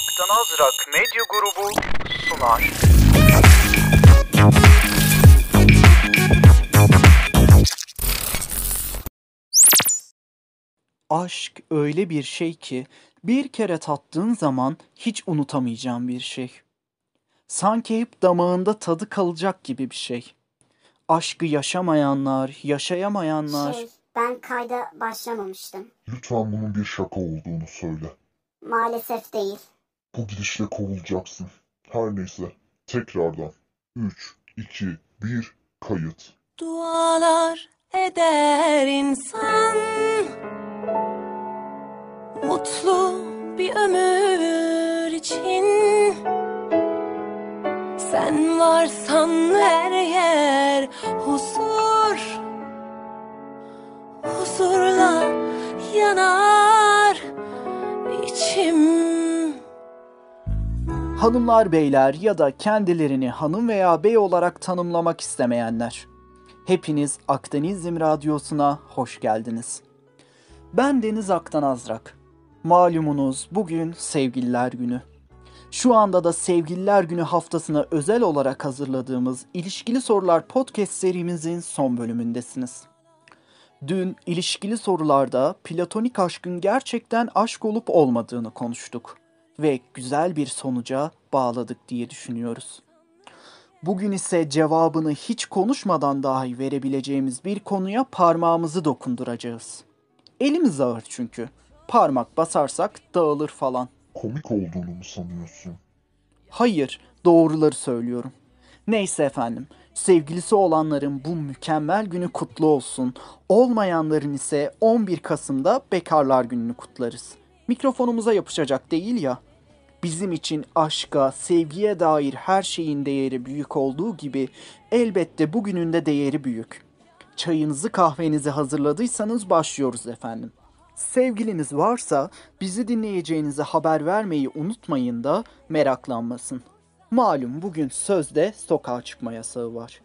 Aktan Azrak Medya Grubu sunar. Aşk öyle bir şey ki bir kere tattığın zaman hiç unutamayacağın bir şey. Sanki hep damağında tadı kalacak gibi bir şey. Aşkı yaşamayanlar, yaşayamayanlar Şey, ben kayda başlamamıştım. Lütfen bunun bir şaka olduğunu söyle. Maalesef değil. Bu gidişle kovulacaksın. Her neyse. Tekrardan. 3, 2, 1, kayıt. Dualar eder insan Mutlu bir ömür için Sen varsan her yer Hanımlar beyler ya da kendilerini hanım veya bey olarak tanımlamak istemeyenler. Hepiniz Akdenizm Radyosu'na hoş geldiniz. Ben Deniz Aktan Azrak. Malumunuz bugün Sevgililer Günü. Şu anda da Sevgililer Günü haftasına özel olarak hazırladığımız İlişkili Sorular podcast serimizin son bölümündesiniz. Dün ilişkili sorularda platonik aşkın gerçekten aşk olup olmadığını konuştuk ve güzel bir sonuca bağladık diye düşünüyoruz. Bugün ise cevabını hiç konuşmadan dahi verebileceğimiz bir konuya parmağımızı dokunduracağız. Elimiz ağır çünkü. Parmak basarsak dağılır falan. Komik olduğunu mu sanıyorsun? Hayır, doğruları söylüyorum. Neyse efendim, sevgilisi olanların bu mükemmel günü kutlu olsun. Olmayanların ise 11 Kasım'da Bekarlar Günü'nü kutlarız. Mikrofonumuza yapışacak değil ya. Bizim için aşka, sevgiye dair her şeyin değeri büyük olduğu gibi elbette bugünün de değeri büyük. Çayınızı kahvenizi hazırladıysanız başlıyoruz efendim. Sevgiliniz varsa bizi dinleyeceğinize haber vermeyi unutmayın da meraklanmasın. Malum bugün sözde sokağa çıkma yasağı var.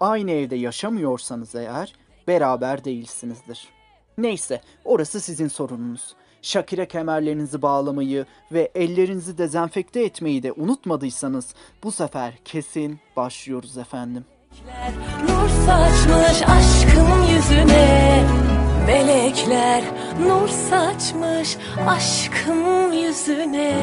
Aynı evde yaşamıyorsanız eğer beraber değilsinizdir. Neyse orası sizin sorununuz. Şakire kemerlerinizi bağlamayı ve ellerinizi dezenfekte etmeyi de unutmadıysanız bu sefer kesin başlıyoruz efendim. Nur saçmış aşkın yüzüne Melekler nur saçmış aşkın yüzüne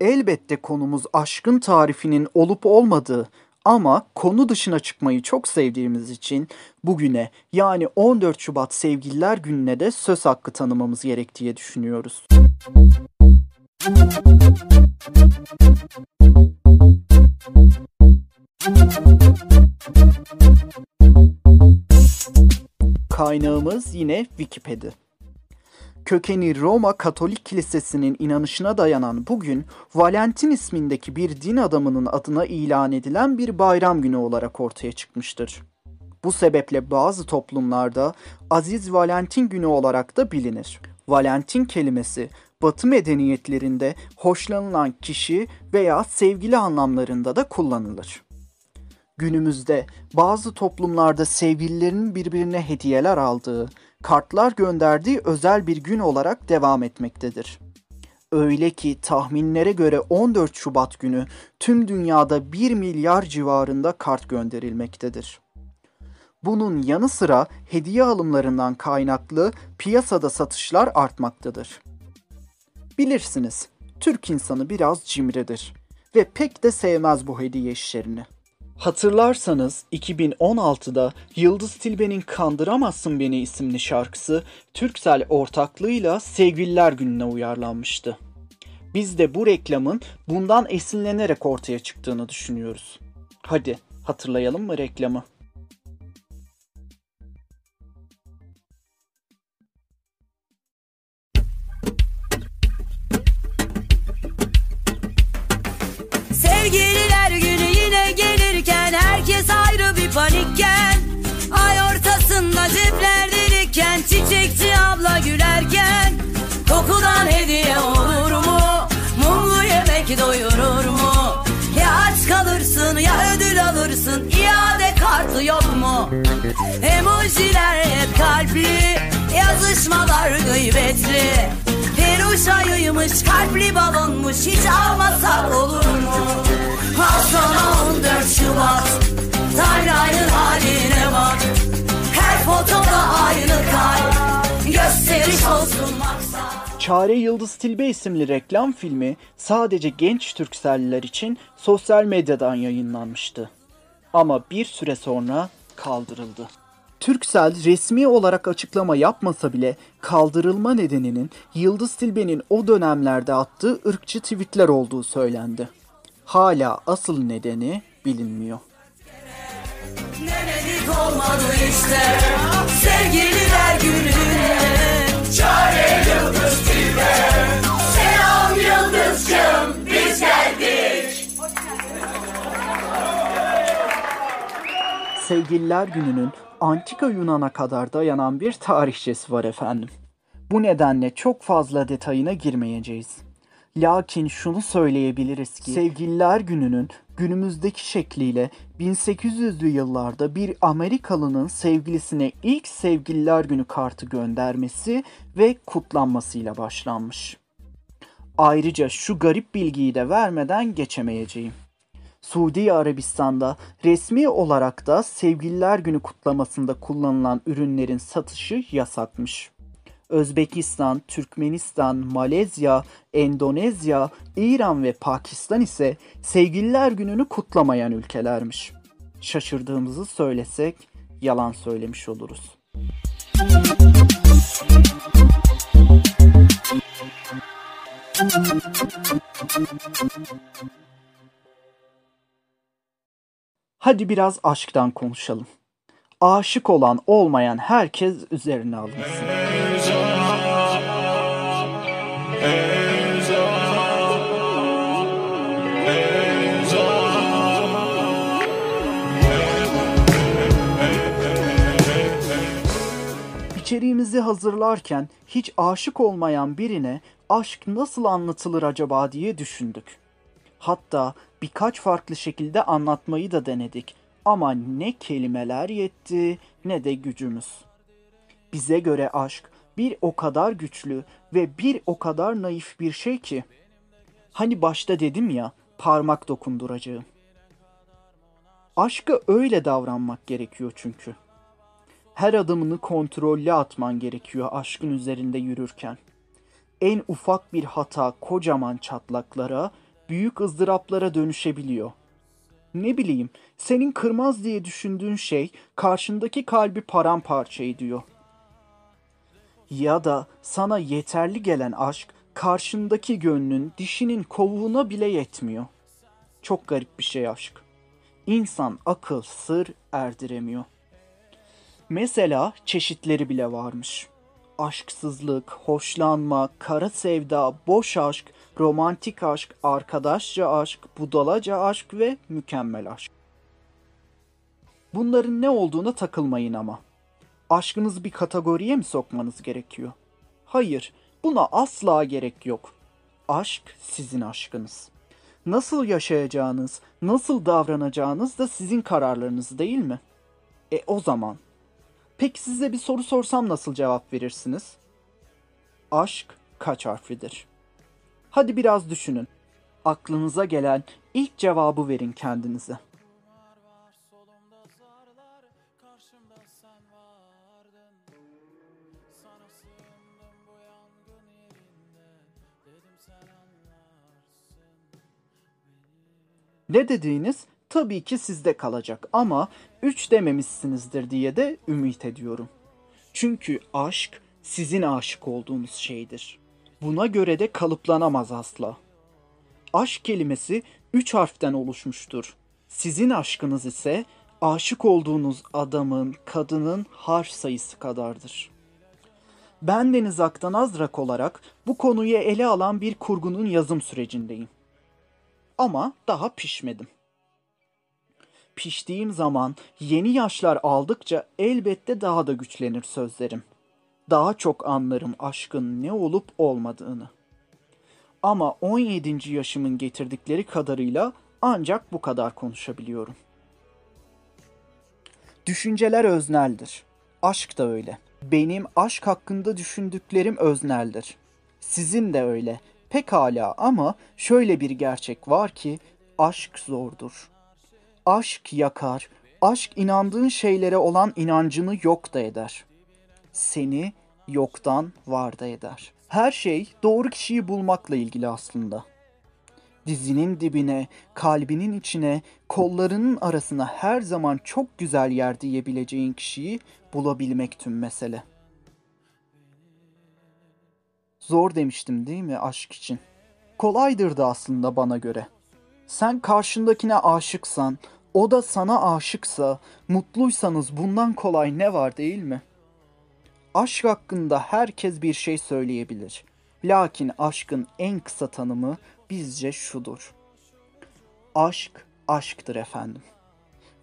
Elbette konumuz aşkın tarifinin olup olmadığı ama konu dışına çıkmayı çok sevdiğimiz için bugüne yani 14 Şubat Sevgililer Günü'ne de söz hakkı tanımamız gerek diye düşünüyoruz. Kaynağımız yine Wikipedia. Kökeni Roma Katolik Kilisesi'nin inanışına dayanan bugün Valentin ismindeki bir din adamının adına ilan edilen bir bayram günü olarak ortaya çıkmıştır. Bu sebeple bazı toplumlarda Aziz Valentin günü olarak da bilinir. Valentin kelimesi Batı medeniyetlerinde hoşlanılan kişi veya sevgili anlamlarında da kullanılır. Günümüzde bazı toplumlarda sevgililerin birbirine hediyeler aldığı, kartlar gönderdiği özel bir gün olarak devam etmektedir. Öyle ki tahminlere göre 14 Şubat günü tüm dünyada 1 milyar civarında kart gönderilmektedir. Bunun yanı sıra hediye alımlarından kaynaklı piyasada satışlar artmaktadır. Bilirsiniz, Türk insanı biraz cimridir ve pek de sevmez bu hediye işlerini. Hatırlarsanız 2016'da Yıldız Tilbe'nin Kandıramazsın Beni isimli şarkısı Türksel ortaklığıyla Sevgililer Günü'ne uyarlanmıştı. Biz de bu reklamın bundan esinlenerek ortaya çıktığını düşünüyoruz. Hadi hatırlayalım mı reklamı? Emojiler hep kalpli yazışmalar gıybetli ayıymış kalpli balonmuş hiç almasak olur mu? Al sana 14 Şubat Timeline'ın haline bak Her fotoda aynı kalp Gösteriş olsun Çare Yıldız Tilbe isimli reklam filmi sadece genç Türkcelliler için sosyal medyadan yayınlanmıştı. Ama bir süre sonra kaldırıldı. Türksel resmi olarak açıklama yapmasa bile kaldırılma nedeninin Yıldız Tilbe'nin o dönemlerde attığı ırkçı tweetler olduğu söylendi. Hala asıl nedeni bilinmiyor. Nenelik olmadı işte Sevgililer gününe Çare Yıldız Tilbe Selam Yıldızcığım biz geldik Sevgililer Günü'nün antika Yunan'a kadar dayanan bir tarihçesi var efendim. Bu nedenle çok fazla detayına girmeyeceğiz. Lakin şunu söyleyebiliriz ki Sevgililer Günü'nün günümüzdeki şekliyle 1800'lü yıllarda bir Amerikalının sevgilisine ilk Sevgililer Günü kartı göndermesi ve kutlanmasıyla başlanmış. Ayrıca şu garip bilgiyi de vermeden geçemeyeceğim. Suudi Arabistan'da resmi olarak da Sevgililer Günü kutlamasında kullanılan ürünlerin satışı yasakmış. Özbekistan, Türkmenistan, Malezya, Endonezya, İran ve Pakistan ise Sevgililer Günü'nü kutlamayan ülkelermiş. Şaşırdığımızı söylesek yalan söylemiş oluruz. Hadi biraz aşktan konuşalım. Aşık olan olmayan herkes üzerine alınsın. İçeriğimizi hazırlarken hiç aşık olmayan birine aşk nasıl anlatılır acaba diye düşündük. Hatta birkaç farklı şekilde anlatmayı da denedik. Ama ne kelimeler yetti ne de gücümüz. Bize göre aşk bir o kadar güçlü ve bir o kadar naif bir şey ki. Hani başta dedim ya parmak dokunduracağım. Aşka öyle davranmak gerekiyor çünkü. Her adımını kontrollü atman gerekiyor aşkın üzerinde yürürken. En ufak bir hata kocaman çatlaklara, büyük ızdıraplara dönüşebiliyor. Ne bileyim, senin kırmaz diye düşündüğün şey karşındaki kalbi paramparça ediyor. Ya da sana yeterli gelen aşk karşındaki gönlün dişinin kovuğuna bile yetmiyor. Çok garip bir şey aşk. İnsan akıl sır erdiremiyor. Mesela çeşitleri bile varmış. Aşksızlık, hoşlanma, kara sevda, boş aşk, romantik aşk, arkadaşça aşk, budalaca aşk ve mükemmel aşk. Bunların ne olduğuna takılmayın ama. Aşkınızı bir kategoriye mi sokmanız gerekiyor? Hayır, buna asla gerek yok. Aşk sizin aşkınız. Nasıl yaşayacağınız, nasıl davranacağınız da sizin kararlarınız değil mi? E o zaman Peki size bir soru sorsam nasıl cevap verirsiniz? Aşk kaç harflidir? Hadi biraz düşünün. Aklınıza gelen ilk cevabı verin kendinize. Ne dediğiniz tabii ki sizde kalacak ama 3 dememişsinizdir diye de ümit ediyorum. Çünkü aşk sizin aşık olduğunuz şeydir. Buna göre de kalıplanamaz asla. Aşk kelimesi 3 harften oluşmuştur. Sizin aşkınız ise aşık olduğunuz adamın, kadının harf sayısı kadardır. Ben Deniz Aktan Azrak olarak bu konuyu ele alan bir kurgunun yazım sürecindeyim. Ama daha pişmedim piştiğim zaman yeni yaşlar aldıkça elbette daha da güçlenir sözlerim. Daha çok anlarım aşkın ne olup olmadığını. Ama 17. yaşımın getirdikleri kadarıyla ancak bu kadar konuşabiliyorum. Düşünceler özneldir. Aşk da öyle. Benim aşk hakkında düşündüklerim özneldir. Sizin de öyle. Pekala ama şöyle bir gerçek var ki aşk zordur. Aşk yakar, aşk inandığın şeylere olan inancını yok da eder. Seni yoktan var eder. Her şey doğru kişiyi bulmakla ilgili aslında. Dizinin dibine, kalbinin içine, kollarının arasına her zaman çok güzel yer diyebileceğin kişiyi bulabilmek tüm mesele. Zor demiştim değil mi aşk için? Kolaydır da aslında bana göre. Sen karşındakine aşıksan, o da sana aşıksa, mutluysanız bundan kolay ne var değil mi? Aşk hakkında herkes bir şey söyleyebilir. Lakin aşkın en kısa tanımı bizce şudur. Aşk aşktır efendim.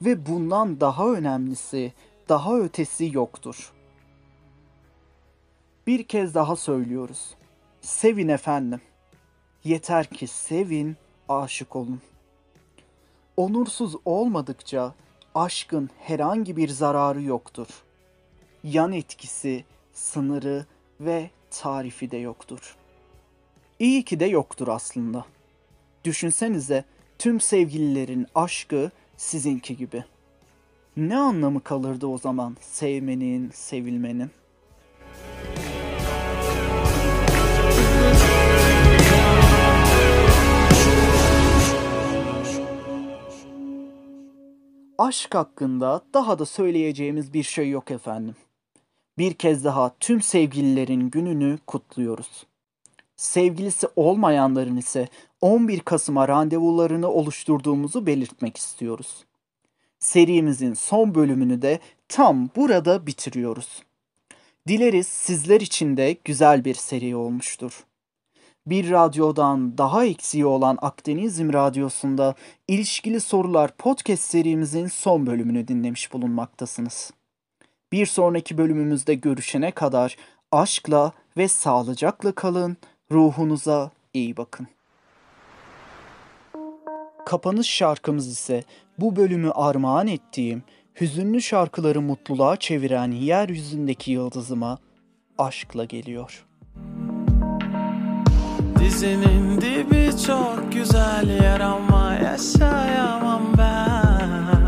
Ve bundan daha önemlisi, daha ötesi yoktur. Bir kez daha söylüyoruz. Sevin efendim. Yeter ki sevin, aşık olun. Onursuz olmadıkça aşkın herhangi bir zararı yoktur. Yan etkisi, sınırı ve tarifi de yoktur. İyi ki de yoktur aslında. Düşünsenize tüm sevgililerin aşkı sizinki gibi. Ne anlamı kalırdı o zaman sevmenin, sevilmenin? Aşk hakkında daha da söyleyeceğimiz bir şey yok efendim. Bir kez daha tüm sevgililerin gününü kutluyoruz. Sevgilisi olmayanların ise 11 Kasım'a randevularını oluşturduğumuzu belirtmek istiyoruz. Serimizin son bölümünü de tam burada bitiriyoruz. Dileriz sizler için de güzel bir seri olmuştur. Bir radyodan daha eksiği olan Akdenizm Radyosu'nda ilişkili sorular podcast serimizin son bölümünü dinlemiş bulunmaktasınız. Bir sonraki bölümümüzde görüşene kadar aşkla ve sağlıcakla kalın, ruhunuza iyi bakın. Kapanış şarkımız ise bu bölümü armağan ettiğim, hüzünlü şarkıları mutluluğa çeviren yeryüzündeki yıldızıma aşkla geliyor. Dizinin dibi çok güzel yer ama yaşayamam ben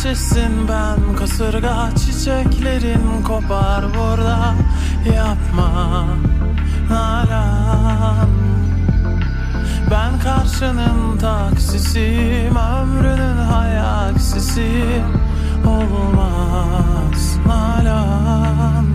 bahçesin ben. Kasırga çiçeklerin kopar burada. Yapma nalan. Ben karşının taksisiyim ömrünün hayaksisi Olmaz nalan